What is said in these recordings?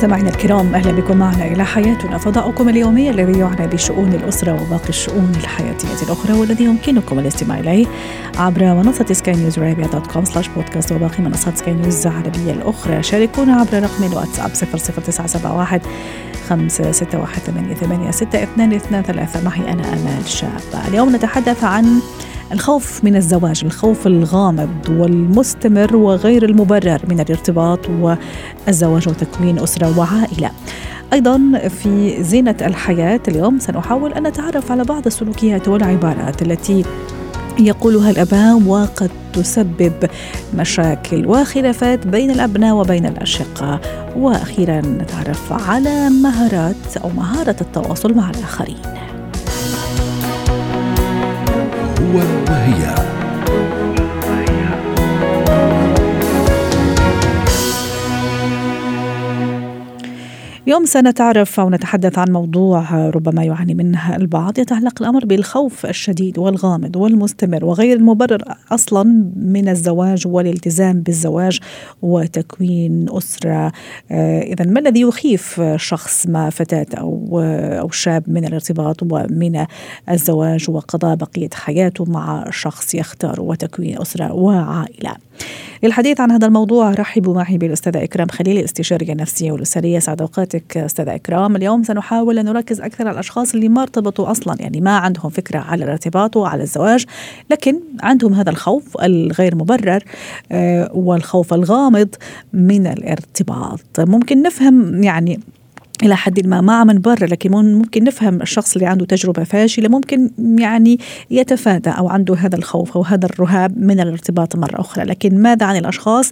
مستمعينا الكرام أهلا بكم معنا إلى حياتنا. فضاؤكم اليومي الذي يعنى بشؤون الأسرة وباقي الشؤون الحياتية الأخرى والذي يمكنكم الاستماع إليه عبر منصة سكاي نيوز عربيه dot com slash podcast وباقي منصات سكاي نيوز العربية الأخرى. شاركونا عبر رقم الواتساب 00971 خمسة ستة واحد ثمانية, ثمانية ستة اثنان اثنان ثلاثة. معي أنا أمال شابة. اليوم نتحدث عن الخوف من الزواج الخوف الغامض والمستمر وغير المبرر من الارتباط والزواج وتكوين أسرة وعائلة. أيضا في زينة الحياة اليوم سنحاول أن نتعرف على بعض السلوكيات والعبارات التي يقولها الأباء وقد تسبب مشاكل. وخلافات بين الأبناء وبين الأشقاء. وأخيرا نتعرف على مهارات أو مهارة التواصل مع الآخرين. هو وهي. اليوم سنتعرف أو نتحدث عن موضوع ربما يعاني منه البعض يتعلق الأمر بالخوف الشديد والغامض والمستمر وغير المبرر أصلا من الزواج والالتزام بالزواج وتكوين أسرة. إذا ما الذي يخيف شخص ما فتاة أو أو شاب من الارتباط ومن الزواج وقضاء بقية حياته مع شخص يختار وتكوين أسرة وعائلة؟ للحديث عن هذا الموضوع رحبوا معي بالأستاذة إكرام خليل الاستشارية النفسية والأسرية. سعد أوقاتك أستاذة إكرام. اليوم سنحاول أن نركز أكثر على الأشخاص اللي ما ارتبطوا أصلا يعني ما عندهم فكرة على الارتباط وعلى الزواج لكن عندهم هذا الخوف الغير مبرر والخوف الغامض من الارتباط. ممكن نفهم يعني إلى حد ما ما عم نبرر لكن ممكن نفهم الشخص اللي عنده تجربة فاشلة ممكن يعني يتفادى أو عنده هذا الخوف أو هذا الرهاب من الارتباط مرة أخرى. لكن ماذا عن الأشخاص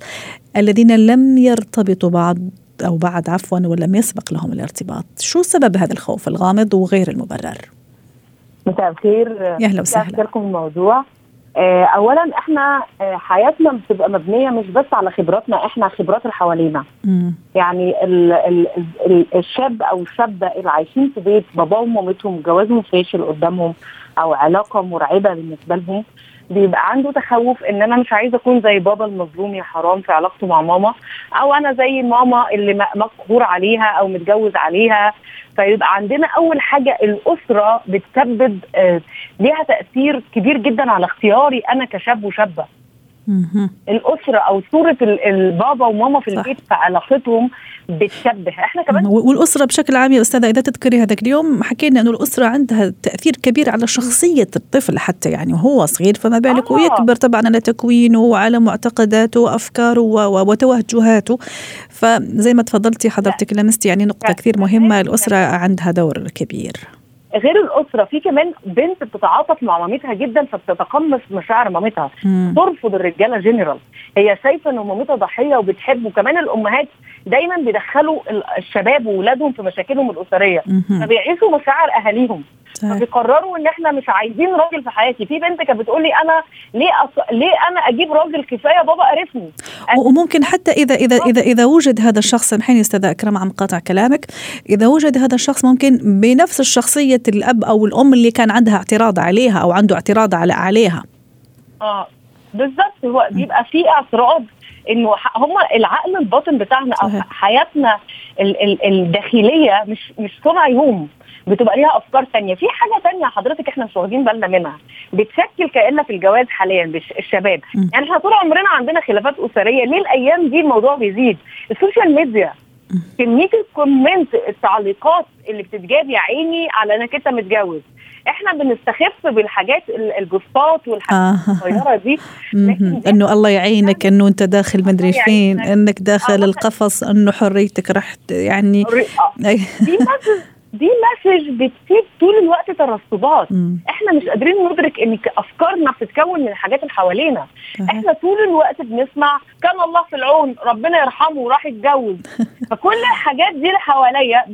الذين لم يرتبطوا بعد أو بعد عفوا ولم يسبق لهم الارتباط؟ شو سبب هذا الخوف الغامض وغير المبرر؟ مساء الخير. يا أهلا وسهلا. لكم الموضوع؟ اولا إحنا حياتنا بتبقى مبنية مش بس على خبراتنا إحنا خبرات اللي حوالينا. يعني ال ال ال الشاب أو الشابة اللي عايشين في بيت باباهم ومامتهم جوازهم فاشل قدامهم أو علاقة مرعبة بالنسبة لهم بيبقى عنده تخوف إن أنا مش عايزة أكون زي بابا المظلوم يا حرام في علاقته مع ماما أو أنا زي ماما اللي مقهور عليها أو متجوز عليها فيبقى عندنا أول حاجة الأسرة بتسبب آه ليها تأثير كبير جدا على اختياري أنا كشاب وشابة. الأسرة أو صورة البابا وماما في البيت في علاقتهم بتشبه. إحنا كمان والأسرة بشكل عام يا أستاذة إذا تذكري هذاك اليوم حكينا إنه الأسرة عندها تأثير كبير على شخصية الطفل حتى يعني وهو صغير فما بالك آه. ويكبر طبعا على تكوينه وعلى معتقداته وأفكاره وتوجهاته. فزي ما تفضلتي حضرتك لمستي يعني نقطة كثير مهمة الأسرة عندها دور كبير. غير الأسرة في كمان بنت بتتعاطف مع مامتها جدا فبتتقمص مشاعر مامتها. مم. ترفض الرجالة جنرال هي شايفة ان مامتها ضحية وبتحب وكمان الأمهات دايما بيدخلوا الشباب واولادهم في مشاكلهم الأسرية. فبيعيشوا مشاعر أهاليهم. فبيقرروا إن إحنا مش عايزين راجل في حياتي. في بنت كانت بتقول لي أنا ليه أص... ليه أنا أجيب راجل كفاية بابا قرفني؟ وممكن حتى إذا إذا إذا إذا وجد هذا الشخص سامحيني أستاذ أكرم عم قاطع كلامك إذا وجد هذا الشخص ممكن بنفس الشخصية الأب أو الأم اللي كان عندها اعتراض عليها أو عنده اعتراض على عليها. آه. بالظبط. هو بيبقى في اعتراض انه هم العقل الباطن بتاعنا أو. حياتنا ال ال الداخلية مش مش صنع يوم. بتبقى ليها أفكار تانية. في حاجة تانية حضرتك إحنا مش واخدين بالنا منها. بتشكل كاننا في الجواز حاليا بش الشباب. م. يعني إحنا طول عمرنا عندنا خلافات أسرية. ليه الأيام دي الموضوع بيزيد؟ ال social media. كمية ال comment التعليقات اللي بتتجاب يا عيني على إنك أنت متجوز. إحنا بنستخف بالحاجات ال- ال posts والحاجات آه. الصغيرة دي. إنه الله يعينك إنه أنت داخل مدري فين. إنك داخل آه. القفص إنه حريتك ت- يعني آه. دي دي message بتسيب طول الوقت ترسبات. إحنا مش قادرين ندرك ان افكارنا بتتكون من الحاجات اللي حوالينا. إحنا طول الوقت بنسمع كان الله في العون ربنا يرحمه وراح يتجوز فكل الحاجات دي اللي حواليا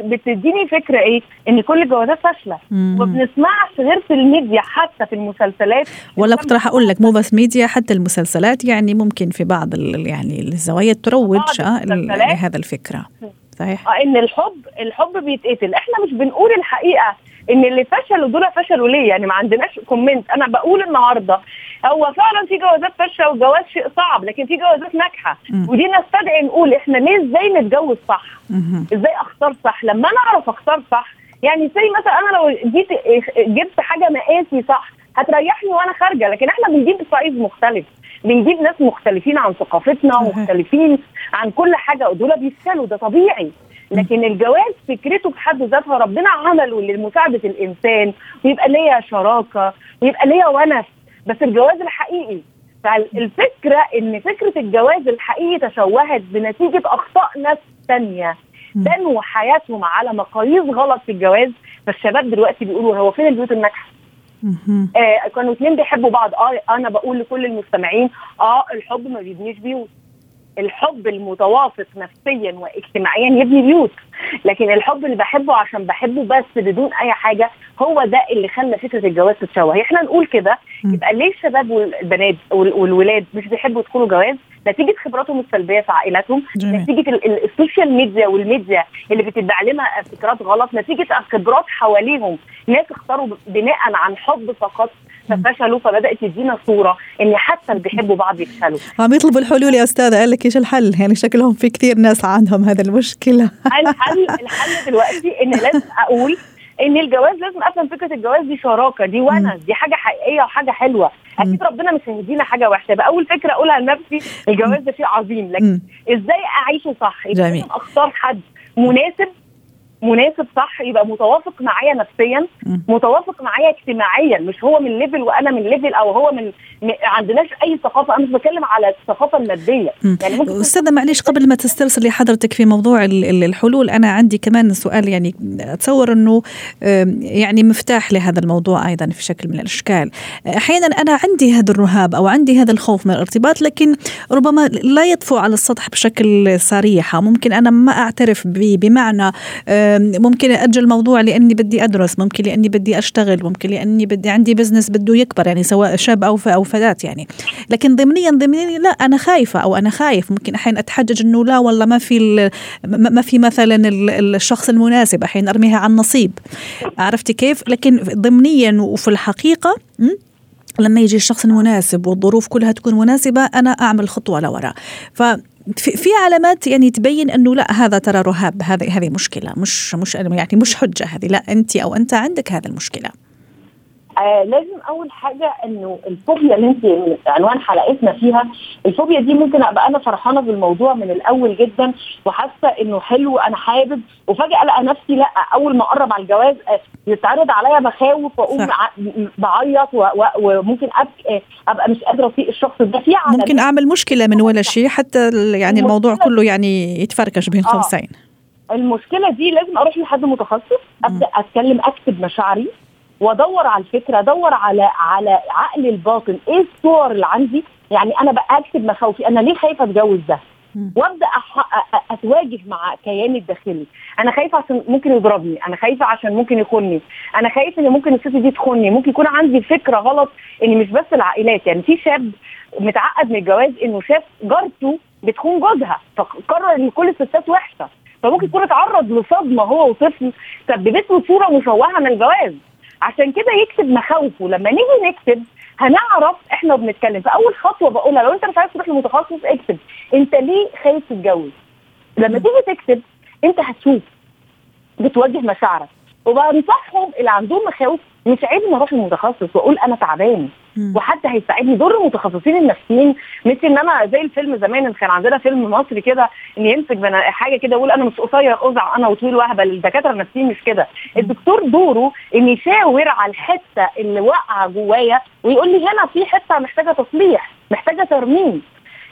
بتديني فكرة إيه إن كل الجوازات فاشلة. وما بنسمعش غير في الميديا حتى في المسلسلات ولا كنت راح أقول لك مو بس ميديا حتى المسلسلات يعني ممكن في بعض يعني الزوايا تروج آه،. لهذا الفكرة صحيح. آه، إن الحب الحب بيتقتل. إحنا مش بنقول الحقيقة إن اللي فشلوا دول فشلوا ليه؟ يعني ما عندناش comment أنا بقول النهارده هو فعلا في جوازات فاشلة والجواز شيء صعب لكن في جوازات ناجحة. مم. ودي نستدعي نقول إحنا ليه إزاي نتجوز صح؟ مهم. إزاي أختار صح؟ لما أنا أعرف أختار صح يعني زي مثلا أنا لو جيت جبت حاجة مقاسي صح هتريحني وأنا خارجة. لكن إحنا بنجيب size مختلف. بنجيب ناس مختلفين عن ثقافتنا صحيح. ومختلفين عن كل حاجة ودول بيفشلوا ده طبيعي. لكن الجواز فكرته بحد ذاتها ربنا عمله لمساعدة الإنسان. ويبقى ليا شراكة ويبقى ليا ونس. بس الجواز الحقيقي. فالفكرة إن فكرة الجواز الحقيقي تشوهت بنتيجة أخطاء ناس مم. بنوا حياتهم على مقاييس غلط في الجواز. فالشباب دلوقتي بيقولوا هو فين البيوت الناجحة؟ آه كانوا اتنين بيحبوا بعض. آه أنا بقول لكل المستمعين آه الحب ما بيبنيش بيوت. الحب المتوافق نفسيا واجتماعيا يبني بيوت لكن الحب اللي بحبه عشان بحبه بس بدون أي حاجة هو ده اللي خلى فكرة الجواز تتشوه. إحنا نقول كده. يبقى ليه الشباب والبنات وال- والولاد مش بيحبوا يدخلوا جواز؟ نتيجة خبراتهم السلبية في عائلاتهم جميل. نتيجة ال- ال- ال social media والميديا اللي بتتعلمها فكرات غلط نتيجة خبرات حواليهم. ناس اختاروا بناء عن حب فقط ففشلوا فبدأت تدينا صورة إن حتى اللي بيحبوا بعض يفشلوا. عم يطلبوا الحلول يا أستاذة. قال لك إيش الحل؟ يعني شكلهم في كثير ناس عندهم هذا المشكلة. الحل الحل دلوقتي إن لازم أقول إن الجواز لازم أفهم فكرة الجواز دي شراكة دي ونس دي حاجة حقيقية وحاجة حلوة. أكيد ربنا مش هيدينا حاجة وحشة. يبقى أول فكرة أقولها لنفسي الجواز ده شيء عظيم. لكن. إزاي أعيشه صح. لازم أختار حد مناسب مناسب صح يبقى متوافق معايا نفسيا. متوافق معايا اجتماعيا مش هو من level وأنا من level أو هو من م- عندناش أي ثقافة أنا مش بتكلم على الثقافة المادية. يعني ممكن أستاذة معلش قبل ما تسترسلي حضرتك في موضوع ال- ال- الحلول أنا عندي كمان سؤال يعني أتصور إنه يعني مفتاح لهذا الموضوع أيضا في شكل من الأشكال أحيانا أنا عندي هذا الرهاب أو عندي هذا الخوف من الارتباط لكن ربما لا يطفو على السطح بشكل صريح ممكن أنا ما أعترف بمعنى ممكن أجل الموضوع لأني بدي أدرس ممكن لأني بدي أشتغل ممكن لأني بدي عندي بزنس بده يكبر يعني سواء شاب أو ف- أو فتاه يعني. لكن ضمنيا ضمنيا لا أنا خايفة أو أنا خايف. ممكن أحيانا أتحجج إنه لا والله ما في ما في مثلا ال- الشخص المناسب أحيانا أرميها على النصيب. عرفتي كيف؟ لكن ضمنيا وفي الحقيقة? لما يجي الشخص المناسب والظروف كلها تكون مناسبة أنا أعمل خطوة لوراء ففي في علامات يعني تبين إنه لا هذا ترى رهاب هذه هذه مشكلة مش مش يعني مش حجة هذه لا انت أو أنت عندك هذه المشكلة. آه لازم أول حاجة إنه الفوبيا اللي أنت عنوان حلقتنا فيها الفوبيا دي ممكن أبقى أنا فرحانة بالموضوع من الأول جدا وحاسة إنه حلو أنا حابب وفجأة ألاقي نفسي لأ أول ما أقرب على الجواز آه يتعرض عليا مخاوف وأقوم بعيط وممكن آه أبقى مش قادرة أطيق الشخص ده. في ممكن أعمل مشكلة من ولا شيء حتى يعني الموضوع كله يعني يتفركش بين آه. قوسين. المشكلة دي لازم أروح لحد متخصص أبدأ أتكلم أكتب مشاعري وادور على الفكرة ادور على على عقلي الباطن. إيه الصور اللي عندي؟ يعني أنا بقى أكتب مخاوفي. أنا ليه خايفة أتجوز ده. وأبدأ أتواجه مع كياني الداخلي. أنا خايفة عشان ممكن يضربني. أنا خايفة عشان ممكن يخوني. أنا خايفة إن ممكن الست دي تخوني. ممكن يكون عندي فكرة غلط إن مش بس العائلات. يعني في شاب متعقد من الجواز إنه شاف جارته بتخون جوزها فقرر إن كل الستات وحشة. فممكن يكون اتعرض لصدمة هو وطفل. سببت له صوره مشوهة من الجواز. عشان كده يكتب مخاوفه. لما نيجي نكتب هنعرف إحنا بنتكلم. فأول خطوة بقولها لو أنت مش عايز تروح لمتخصص اكتب أنت ليه خايف تتجوز؟ لما تيجي تكتب أنت هتشوف بتواجه مشاعرك. وبنصحهم اللي عندهم مخاوف مش عيب ان أروح للمتخصص واقول أنا تعبان. وحد هيساعدني. دور المتخصصين النفسيين مش ان أنا زي الفيلم زمان كان عندنا فيلم مصري كده ان يمسك بنا حاجة كده يقول أنا مش قصير قزع أنا وطويل وهبل. الدكاترة النفسيين مش كده. الدكتور دوره إن يشاور على الحتة اللي واقعة جوايا ويقول لي هنا في حتة محتاجة تصليح محتاجة ترميم.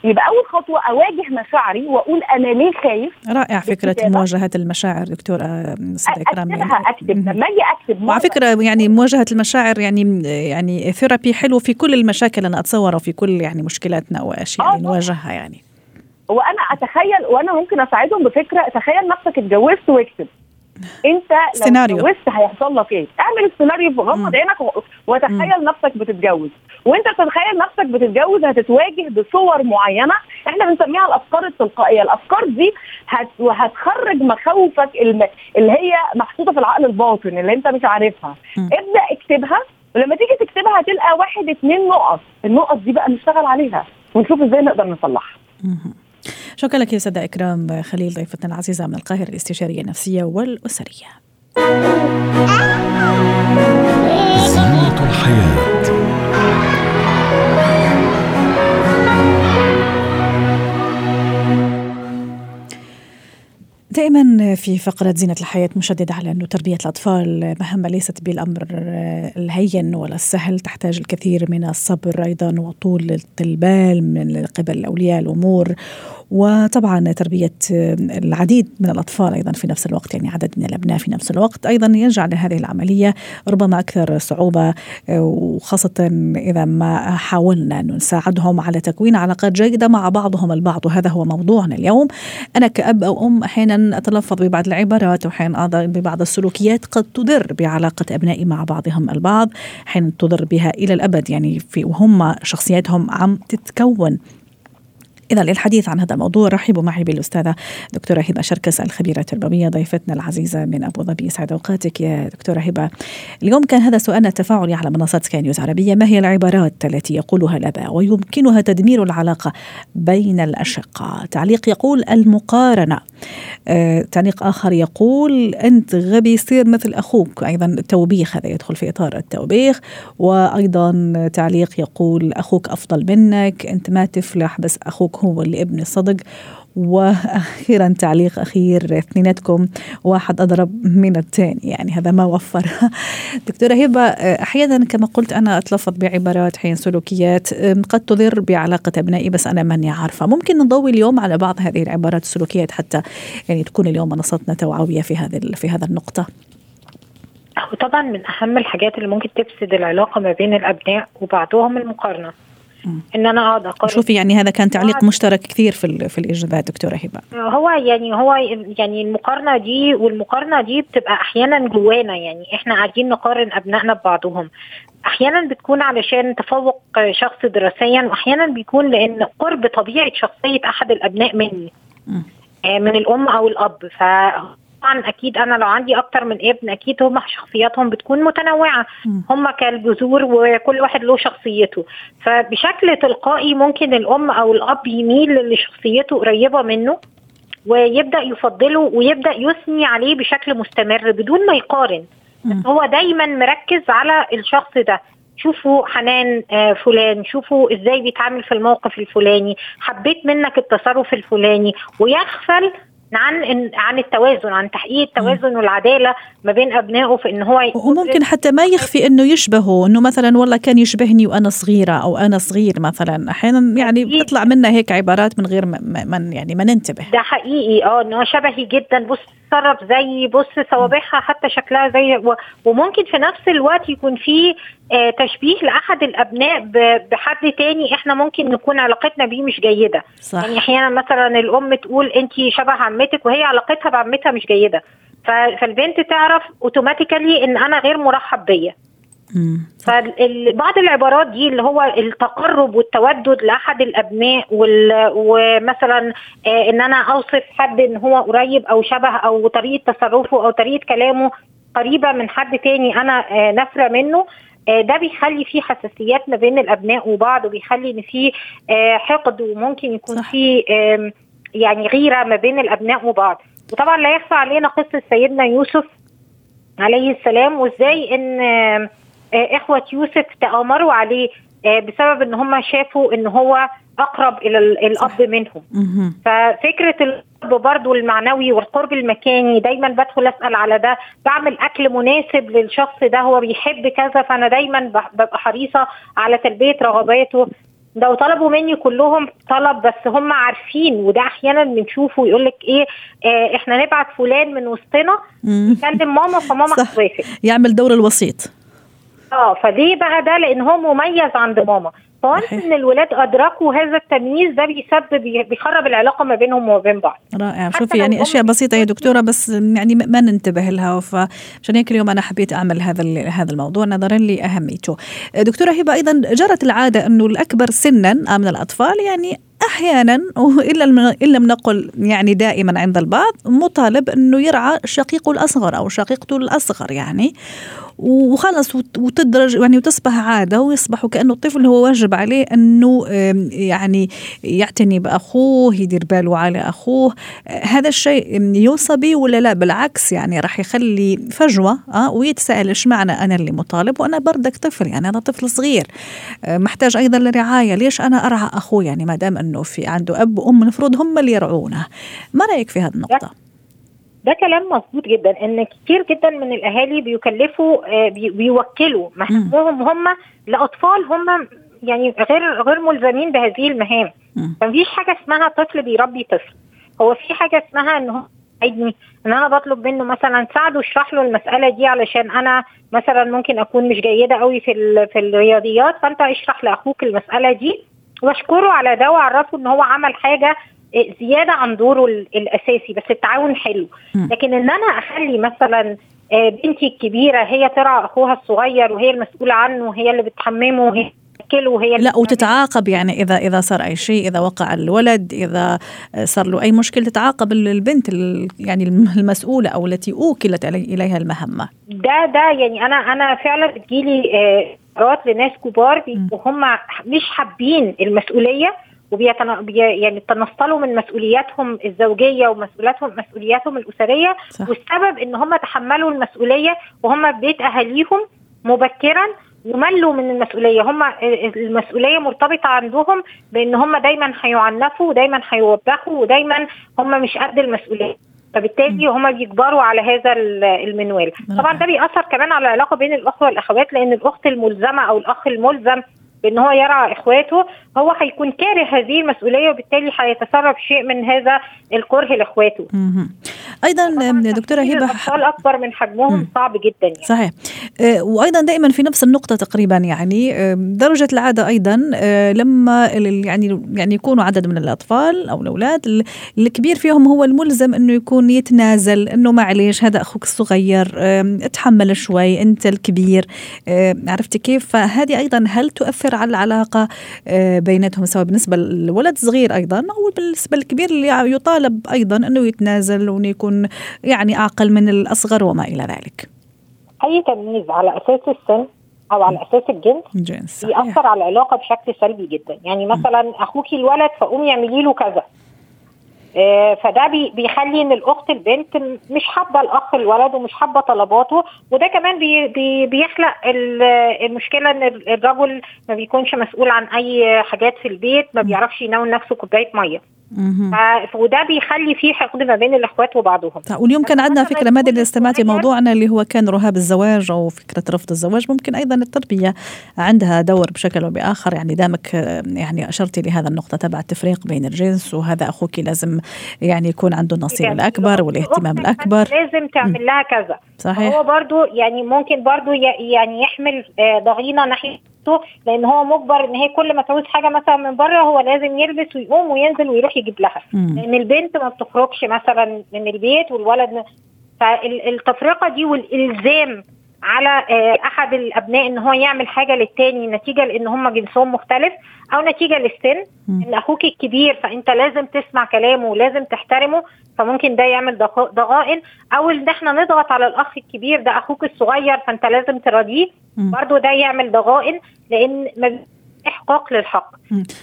يبقى أول خطوة أواجه مشاعري وأقول أنا ليه خايف؟ رائع فكرة. مواجهة المشاعر دكتوره أستاذ إكرام. اكتبها اكتب. لما أجي اكتب وعلى فكرة يعني مواجهة المشاعر يعني يعني ثيرابي حلو في كل المشاكل أنا أتصور وفي كل يعني مشكلاتنا وأشياء آه اللي. نواجهها يعني. وأنا أتخيل وأنا ممكن أساعدهم بفكرة تخيل نفسك اتجوزت واكتب انت لو سيناريو. اتجوزت هيحصل لك إيه؟ اعمل السيناريو مم. غمض عينك وتخيل نفسك بتتجوز وانت تتخيل نفسك بتتجوز هتتواجه بصور معينة إحنا بنسميها الأفكار التلقائية الأفكار دي هت... هتخرج مخاوفك الم... اللي هي محطوطة في العقل الباطن اللي انت مش عارفها م. ابدأ اكتبها ولما تيجي تكتبها هتلقى واحد اتنين نقط النقط دي بقى نشتغل عليها ونشوف إزاي نقدر نصلحها. شكرا لك يا سيدة إكرام خليل ضيفتنا العزيزة من القاهرة الاستشارية النفسية والأسرية. زينة الحياة. دائما في فقرة زينة الحياة مشدد على أنه تربية الأطفال مهمة ليست بالأمر الهين ولا السهل تحتاج الكثير من الصبر أيضا وطولة البال من قبل أولياء الأمور وطبعا تربية العديد من الأطفال أيضا في نفس الوقت يعني عدد من الأبناء في نفس الوقت أيضا يجعل هذه العملية ربما أكثر صعوبة وخاصة إذا ما حاولنا أن نساعدهم على تكوين علاقات جيدة مع بعضهم البعض وهذا هو موضوعنا اليوم. أنا كأب أو أم أحيانا أتلفظ ببعض العبارات وأحيانا ببعض السلوكيات قد تضر بعلاقة أبنائي مع بعضهم البعض أحيانا تضر بها إلى الأبد يعني في وهم شخصياتهم عم تتكون. إذا للحديث عن هذا الموضوع رحبوا معي بالأستاذة دكتورة هبة شركس الخبيرة التربوية ضيفتنا العزيزة من أبو ظبي. سعد أوقاتك يا دكتورة هبة. اليوم كان هذا سؤالنا التفاعلي على منصات سكاي نيوز عربية. ما هي العبارات التي يقولها الآباء ويمكنها تدمير العلاقة بين الأشقاء؟ تعليق يقول المقارنة. آه، تعليق آخر يقول أنت غبي صير مثل أخوك. أيضا التوبيخ هذا يدخل في إطار التوبيخ. وأيضا تعليق يقول أخوك أفضل منك. أنت ما تفلح بس أخوك هو اللي ابن الصدق. وأخيرا تعليق أخير اثنيناتكم. واحد أضرب من الثاني يعني هذا ما وفر. دكتورة هبة أحيانا كما قلت أنا أتلفظ بعبارات حين سلوكيات قد تضر بعلاقة أبنائي بس أنا ماني عارفة. ممكن نضوي اليوم على بعض هذه العبارات السلوكيات حتى يعني تكون اليوم منصتنا توعوية في هذه في هذا النقطة. وطبعا من أهم الحاجات اللي ممكن تفسد العلاقة ما بين الأبناء وبعضهم المقارنة. إن أنا أقعد أقارن. شوفي يعني هذا كان تعليق مشترك كثير في في الاجابات دكتورة هبة. هو يعني هو يعني المقارنة دي والمقارنة دي بتبقى أحيانا جوانا يعني إحنا قاعدين نقارن أبنائنا ببعضهم. أحيانا بتكون علشان تفوق شخص دراسيا واحيانا بيكون لأن قرب طبيعة شخصية أحد الأبناء مني م. من الأم أو الأب. ف طبعا أكيد أنا لو عندي أكتر من ابن أكيد هم شخصياتهم بتكون متنوعة. هم كالجذور وكل واحد له شخصيته. فبشكل تلقائي ممكن الأم أو الأب يميل لشخصيته قريبة منه ويبدأ يفضله ويبدأ يثني عليه بشكل مستمر بدون ما يقارن. بس هو دايما مركز على الشخص ده. شوفوا حنان آه فلان شوفوا إزاي بيتعامل في الموقف الفلاني. حبيت منك التصرف الفلاني. ويغفل عن عن التوازن عن تحقيق التوازن والعدالة ما بين أبنائه في إن هو وممكن حتى ما يخفي إنه يشبهه إنه مثلا والله كان يشبهني وأنا صغيرة أو أنا صغير مثلا. أحيانا يعني بتطلع منا هيك عبارات من غير ما يعني ما ننتبه. ده حقيقي. آه ان هو شبهي جدا. بص تصرف زي بص صوابعها حتى شكلها زي وممكن في نفس الوقت يكون في آه تشبيه لأحد الأبناء بحد تاني إحنا ممكن نكون علاقتنا بيه مش جيدة. صح. يعني أحيانا مثلا الأم تقول انت شبه عمتك وهي علاقتها بعمتها مش جيدة. فالبنت تعرف اوتوماتيكالي إن أنا غير مرحب بيا. فبعض العبارات دي اللي هو التقرب والتودد لأحد الأبناء ومثلا آه إن أنا أوصف حد إن هو قريب أو شبه أو طريقة تصرفه أو طريقة كلامه قريبة من حد تاني أنا آه نفره منه آه ده بيخلي في حساسيات ما بين الأبناء وبعض وبيخلي إن في حقد وممكن يكون في يعني غيرة ما بين الأبناء وبعض. وطبعا لا يخفى علينا قصة سيدنا يوسف عليه السلام وإزاي إن إخوة يوسف تأمروا عليه بسبب إن هم شافوا إن هو أقرب إلى الأب منهم. ففكرة القرب برضو المعنوي والقرب المكاني دايما بدخل أسأل على ده بعمل أكل مناسب للشخص ده هو بيحب كذا فأنا دايما ببقى حريصة على تلبية رغباته. لو طلبوا مني كلهم طلب بس هم عارفين وده أحيانا بنشوفه يقول لك إيه آه إحنا نبعت فلان من وسطنا يكلم ماما فماما هتوافق. يعمل دور الوسيط. آه فليه بقى ده لأن هو مميز عند ماما. فانس إن الولاد أدركوا هذا التمييز ده بيسبب بيخرب العلاقة ما بينهم وما بين بعض. رائع. شوفي يعني أشياء بسيطة يا دكتورة بس يعني ما ننتبه لها. فعشان هيك اليوم أنا حبيت أعمل هذا هذا الموضوع نظرا لأهميته. دكتورة هبة أيضا جرت العادة انه الأكبر سنا من الأطفال يعني أحيانا وإلا ان لم نقل يعني دائما عند البعض مطالب أنه يرعى شقيقه الأصغر أو شقيقته الأصغر يعني. وخلص وتدرج يعني وتصبح عادة ويصبح كأنه الطفل هو واجب عليه إنه يعني يعتني بأخوه يدير باله على أخوه. هذا الشيء يوصى به ولا لا؟ بالعكس يعني راح يخلي فجوة آه ويتساءل إيش معنى أنا اللي مطالب وأنا بردك طفل؟ يعني أنا طفل صغير محتاج أيضا لرعاية. ليش أنا أرعى أخوه؟ يعني ما دام إنه في عنده أب وأم المفروض هم اللي يرعونه. ما رأيك في هذه النقطة؟ ده كلام مظبوط جدا إن كتير جدا من الأهالي بيكلفوا آه، بيوكلوا. مهامهم هم لأطفال هم يعني غير غير ملزمين بهذه المهام. فمفيش حاجة اسمها طفل بيربي طفل. هو في حاجة اسمها إن هو يساعدني. إن أنا بطلب منه مثلا ساعده اشرح له المسألة دي علشان أنا مثلا ممكن أكون مش جيدة قوي في في الرياضيات فأنت اشرح لأخوك المسألة دي واشكره على ده واعرفه إن هو عمل حاجة زيادة عن دوره الأساسي بس التعاون حلو. لكن إن أنا أخلي مثلا آه، بنتي الكبيرة هي ترعى أخوها الصغير وهي المسؤولة عنه وهي اللي بتحممه وهي وهي لا وتتعاقب يعني إذا إذا صار أي شيء إذا وقع الولد إذا صار له أي مشكلة تتعاقب البنت يعني المسؤولة أو التي أوكلت إليها المهمة. ده ده يعني أنا أنا فعلا بتجيلي آه لناس كبار وهم مش حابين المسؤولية وبيتن... يعني تنصلوا من مسؤولياتهم الزوجية ومسؤولياتهم مسؤولياتهم الأسرية صح. والسبب إن هم تحملوا المسؤولية وهم بيت أهاليهم مبكرا وملوا من المسؤولية. هم المسؤولية مرتبطة عندهم بإن هم دايما هيعنفوا ودايما هيوبخوا ودايما هم مش قد المسؤولية. فبالتالي هم بيكبروا على هذا المنوال. طبعا ده بيأثر كمان على العلاقة بين الأخوة والأخوات لأن الأخت الملزمة أو الأخ الملزم بأن هو يرعى إخواته هو هيكون كاره هذه المسؤولية وبالتالي هيتسرب شيء من هذا الكره لإخواته. أيضا دكتورة هبة الأطفال أكبر من حجمهم صعب جدا يعني. صحيح آه، وأيضا دائما في نفس النقطة تقريبا يعني آه، درجة العادة أيضا آه، لما يعني يعني يكونوا عدد من الأطفال أو الأولاد الكبير فيهم هو الملزم إنه يكون يتنازل إنه معلش هذا أخوك الصغير اتحمل شوي أنت الكبير عرفتي كيف فهذه أيضا هل تؤثر على العلاقة بيناتهم سواء بالنسبة للولد الصغير أيضا أو بالنسبة للكبير اللي يطالب أيضا إنه يتنازل وإنه يكون يعني اعقل من الأصغر وما إلى ذلك. أي تمييز على أساس السن أو على أساس الجنس جنس. بيأثر على العلاقة بشكل سلبي جدا. يعني مثلا أخوكي الولد فقومي اعملي له كذا. آه، فده بيخلي إن الأخت البنت مش حابة الأخ الولد ومش حابة طلباته وده كمان بي بي بيخلق المشكلة إن الرجل ما بيكونش مسؤول عن أي حاجات في البيت ما بيعرفش يناول نفسه كوباية مية. وده بيخلي في حقد ما بين الإخوات وبعضهم. طيب، واليوم كان عندنا فكرة ما ادري استمعتي موضوعنا اللي هو كان رهاب الزواج أو فكرة رفض الزواج. ممكن أيضا التربية عندها دور بشكل أو بآخر. يعني دامك يعني اشرتي لهذا النقطة تبع التفريق بين الجنس وهذا أخوك لازم يعني يكون عنده النصيب الأكبر والاهتمام الأكبر. لازم تعمل لها كذا. صحيح. هو برضو يعني ممكن برضو يعني يحمل آه، ضغينة ناحية لأن هو مجبر إن هي كل ما تعوز حاجة مثلا من بره هو لازم يلبس ويقوم وينزل ويروح يجيب لها. لأن البنت ما بتخرجش مثلا من البيت والولد فالتفرقة دي والإلزام على آه، أحد الأبناء إن هو يعمل حاجة للتاني نتيجة لإن هم جنسهم مختلف أو نتيجة للسن. إن أخوك الكبير فأنت لازم تسمع كلامه ولازم تحترمه فممكن ده يعمل ضغائن. أو إن إحنا نضغط على الأخ الكبير ده أخوك الصغير فأنت لازم تراضيه. برضه ده يعمل ضغائن لأن احقاق للحق.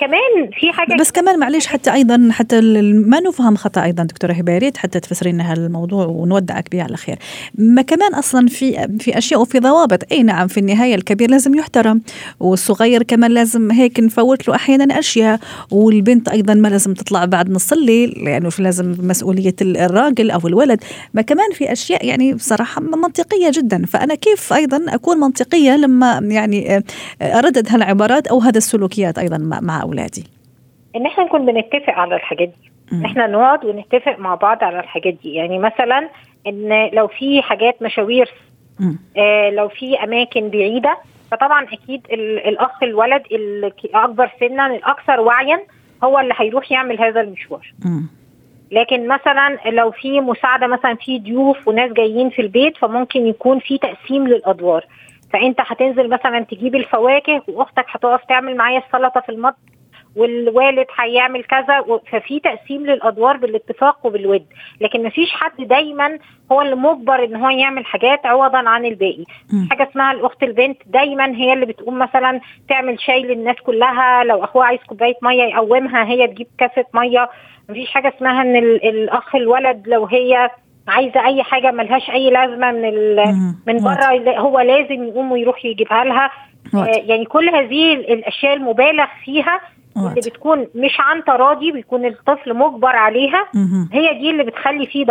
كمان في حاجة بس كمان معلش حتى أيضا حتى ما نفهم خطأ أيضا دكتورة هبة حتى تفسري لنا الموضوع ونودعك به على خير. ما كمان أصلا في في أشياء وفي ضوابط. أي نعم في النهاية الكبير لازم يحترم والصغير كمان لازم هيك نفوت له أحيانا أشياء والبنت أيضا ما لازم تطلع بعد نص الليل لأنه يعني لازم مسؤولية الراجل أو الولد. ما كمان في أشياء يعني بصراحه منطقية جدا. فأنا كيف أيضا أكون منطقية لما يعني أردد هالعبارات أو هذا السلوكيات أيضا مع أولادي. إن إحنا نكون بنتفق على الحاجات دي. ان إحنا نقعد ونتفق مع بعض على الحاجات دي. يعني مثلا إن لو في حاجات مشاوير آه لو في أماكن بعيدة فطبعا أكيد الأخ الولد الاكبر سنا الأكثر وعيا هو اللي هيروح يعمل هذا المشوار. لكن مثلا لو في مساعدة مثلا في ضيوف وناس جايين في البيت فممكن يكون في تقسيم للأدوار. فأنت هتنزل مثلا تجيب الفواكه وأختك هتقف تعمل معايا السلطة في المطبخ والوالد هيعمل كذا ففي تقسيم للأدوار بالاتفاق وبالود. لكن مفيش حد دايما هو اللي مجبر إن هو يعمل حاجات عوضا عن الباقي. حاجة اسمها الأخت البنت دايما هي اللي بتقوم مثلا تعمل شاي للناس كلها. لو أخوها عايز كوباية مية يقومها هي تجيب كاسة مية. مفيش حاجة اسمها إن الأخ الولد لو هي عايزة أي حاجة ملهاش أي لازمة من من بره هو لازم يقوم ويروح يجيبها لها. آه يعني كل هذه الأشياء المبالغ فيها اللي بتكون مش عن تراضي بيكون الطفل مجبر عليها. هي دي اللي بتخلي فيه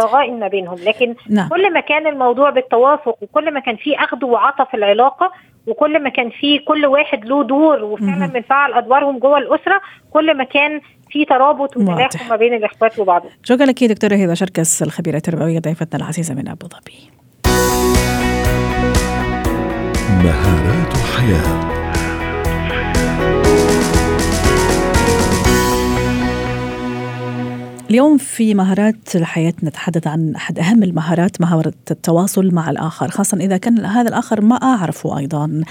ضغائن ما بينهم. لكن نعم. كل ما كان الموضوع بالتوافق وكل ما كان فيه أخذ وعطى في العلاقة وكل ما كان فيه كل واحد له دور وفعلا بنفعل أدوارهم جوه الأسرة كل ما كان في ترابط وتلاحم ما بين الإخوات وبعضهم. شكرا لك دكتوره هبه شركس الخبيره التربويه ضيفتنا العزيزة من أبو ظبي. مهارات حياة اليوم في مهارات الحياة نتحدث عن أحد أهم المهارات مهارة التواصل مع الآخر خاصة إذا كان هذا الآخر ما أعرفه أيضا.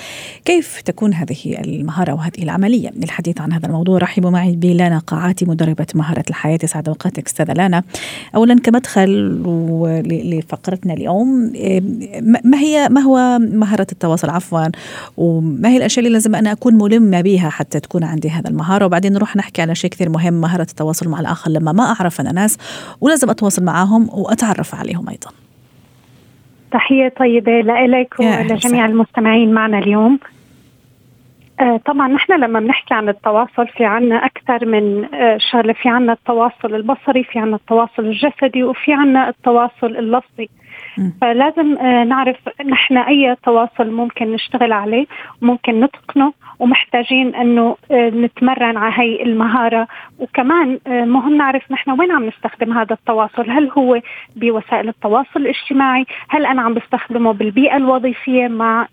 كيف تكون هذه المهارة وهذه العملية؟ للحديث عن هذا الموضوع رحبوا معي بلانا قاعاتي مدربة مهارة الحياة يسعد أوقاتك أستاذة لانا. أولا كمدخل لفقرتنا اليوم ما هي ما هو مهارة التواصل؟ عفوا. وما هي الأشياء اللي لازم أنا أكون ملمة بها حتى تكون عندي هذا المهارة؟ وبعدين نروح نحكي على شيء كثير مهم مهارة التواصل مع الآخر لما ما أعرف أعرف أنا ناس ولازم أتواصل معاهم وأتعرف عليهم أيضا. تحية طيبة لك ولجميع المستمعين معنا اليوم. آه طبعا نحن لما بنحكي عن التواصل في عنا أكثر من آه شغلة في عنا التواصل البصري في عنا التواصل الجسدي وفي عنا التواصل اللفظي. فلازم آه نعرف نحن أي تواصل ممكن نشتغل عليه ممكن نتقنه ومحتاجين إنه آه، نتمرن على هي المهارة. وكمان آه، مهم نعرف نحن وين عم نستخدم هذا التواصل. هل هو بوسائل التواصل الاجتماعي؟ هل أنا عم بستخدمه بالبيئة الوظيفية مع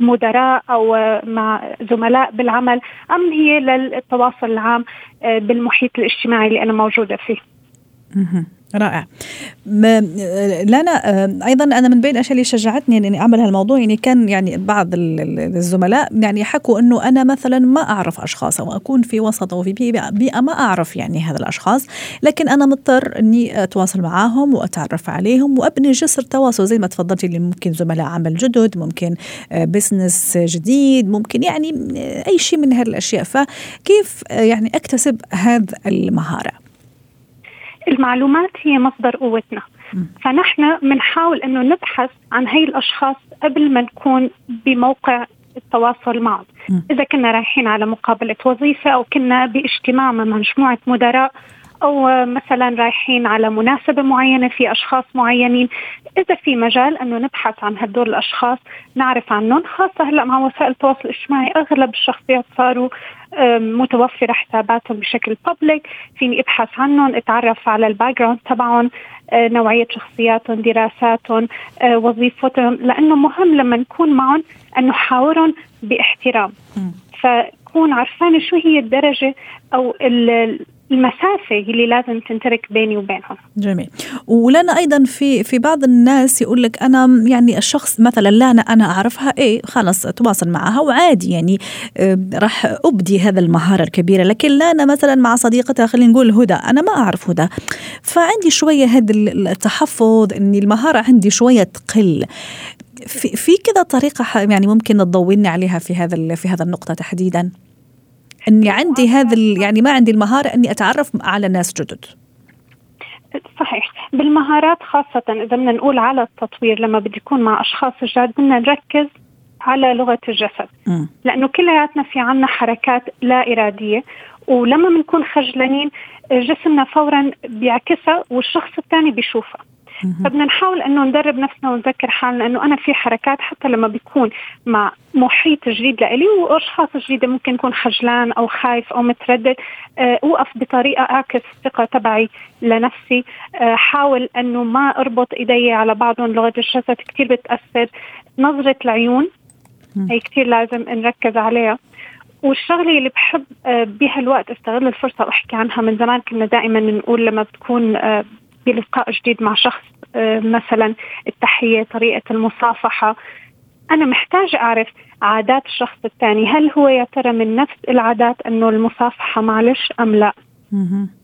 مدراء أو مع زملاء بالعمل؟ أم هي للتواصل العام بالمحيط الاجتماعي اللي أنا موجودة فيه. رائع. لانا أيضا أنا من بين الأشياء اللي شجعتني إني أعمل هالموضوع يعني كان يعني بعض الزملاء يعني حكوا إنه أنا مثلا ما أعرف أشخاص أو أكون في وسط أو في بيئه ما أعرف يعني هذا الأشخاص لكن أنا مضطر إني أتواصل معاهم وأتعرف عليهم وأبني جسر تواصل زي ما تفضلتي اللي ممكن زملاء عمل جدد ممكن بزنس جديد ممكن يعني أي شيء من هذه الاشياء فكيف يعني أكتسب هذه المهارة؟ المعلومات هي مصدر قوتنا. فنحن بنحاول إنه نبحث عن هي الأشخاص قبل ما نكون بموقع التواصل معهم. إذا كنا رايحين على مقابلة وظيفة أو كنا باجتماع مع مجموعة مدراء أو مثلا رايحين على مناسبة معينة في أشخاص معينين. إذا في مجال أنه نبحث عن هدول الأشخاص نعرف عنهم. خاصة هلأ مع وسائل التواصل الاجتماعي أغلب الشخصيات صاروا متوفرة حساباتهم بشكل public فيني أبحث عنهم أتعرف على ال background تبعهم آه، نوعية شخصياتهم دراساتهم آه، وظيفتهم. لأنه مهم لما نكون معهم انه نحاورهم باحترام. فكون عرفانه شو هي الدرجة أو المسافة اللي لازم تنترك بيني وبينهم. جميل. ولنا أيضا في في بعض الناس يقول لك أنا يعني الشخص مثلا لا أنا أنا أعرفها إيه خلص أتواصل معها وعادي يعني آه، راح أبدي هذا المهارة الكبيرة لكن لا أنا مثلا مع صديقتها خلينا نقول هدى أنا ما أعرف هدى فعندي شوية هذا التحفظ إني المهارة عندي شوية تقل في في كذا طريقة يعني ممكن تضويني عليها في هذا في هذا النقطة تحديدا اني عندي هذا يعني ما عندي المهارة اني اتعرف على ناس جدد. صحيح. بالمهارات خاصة إذا بدنا نقول على التطوير لما بدي يكون مع أشخاص جداد بدنا نركز على لغة الجسد. م. لأنه كلياتنا في عنا حركات لا إرادية ولما بنكون خجلانين جسمنا فورا بيعكسها والشخص الثاني بيشوفها. فبدنا نحاول إنه ندرب نفسنا ونذكر حالنا إنه أنا في حركات حتى لما بيكون مع محيط جديد لإلي وأشخاص جديدة ممكن يكون خجلان أو خايف أو متردد أه أوقف بطريقة أعكس الثقة تبعي لنفسي أه حاول إنه ما أربط إيدي على بعضهم لغة الجسد كثير بتأثر. نظرة العيون هي كثير لازم نركز عليها. والشغلة اللي بحب آه، بهالوقت استغل الفرصة وأحكي عنها من زمان كنا دائما نقول لما بتكون آه، بلقاء جديد مع شخص آه، مثلا التحية طريقة المصافحة. أنا محتاج أعرف عادات الشخص الثاني. هل هو يا ترى من نفس العادات إنه المصافحة معلش أم لا؟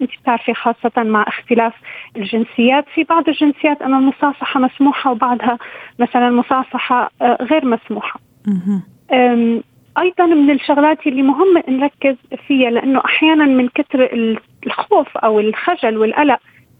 أنت بتعرفي خاصة مع اختلاف الجنسيات. في بعض الجنسيات انه المصافحة مسموحة وبعضها مثلا المصافحة غير مسموحة. أيضا من الشغلات اللي مهم نركز فيها لأنه أحيانا من كثر الخوف أو الخجل والقلق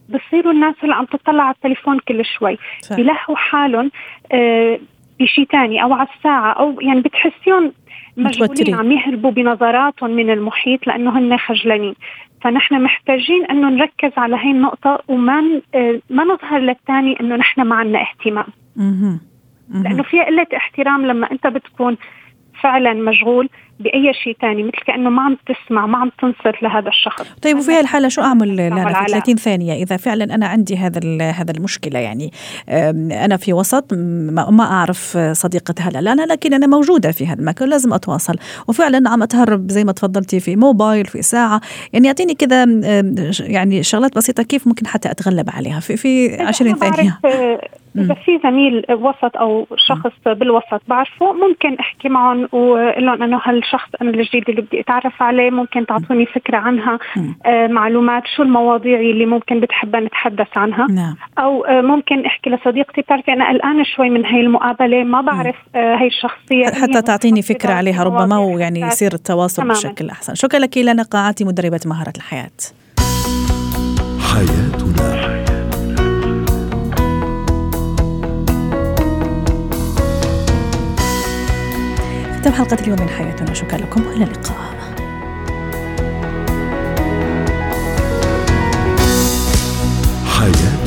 بصيروا الناس اللي عم تطلع على التليفون كل شوي. بيلهوا حالهم آه بشيء ثاني أو على الساعة أو يعني بتحسيهم مشغولين عم يهربوا بنظراتهم من المحيط لأنه هن خجلانين. فنحن محتاجين إنه نركز على هي النقطة وما آه ما نظهر للثاني إنه نحن ما عندنا اهتمام. لأنه في قلة احترام لما أنت بتكون فعلا مشغول بأي شيء ثاني مثل كأنه ما عم تسمع ما عم تنصت لهذا الشخص. طيب وفي هالحاله شو أعمل لا في 30 ثانية إذا فعلا أنا عندي هذا هذا المشكلة يعني أنا في وسط ما أعرف صديقه هلأ أنا لكن أنا موجودة في هذا المكان لازم أتواصل. وفعلا عم أتهرب زي ما تفضلتي في موبايل في ساعة. يعني يعطيني كذا يعني شغلات بسيطة كيف ممكن حتى أتغلب عليها؟ في في 20 ثانية. إذا في زميل وسط أو شخص بالوسط بعرفه ممكن أحكي معهم وأقول لهم إنه هالشخص أنا الجديد اللي بدي أتعرف عليه ممكن تعطوني فكرة عنها آه معلومات شو المواضيع اللي ممكن بتحبها نتحدث عنها. نعم. أو آه ممكن أحكي لصديقتي بتعرفي أنا قلقانة شوي من هاي المقابلة ما بعرف آه هاي الشخصية حتى تعطيني فكرة عليها ربما ويعني يصير التواصل تماما. بشكل أحسن. شكرا لك لنا قاعتي مدربة مهارة الحياة. حياتنا ختم حلقة اليوم من حياتنا. شكرا لكم وإلى اللقاء. حياتنا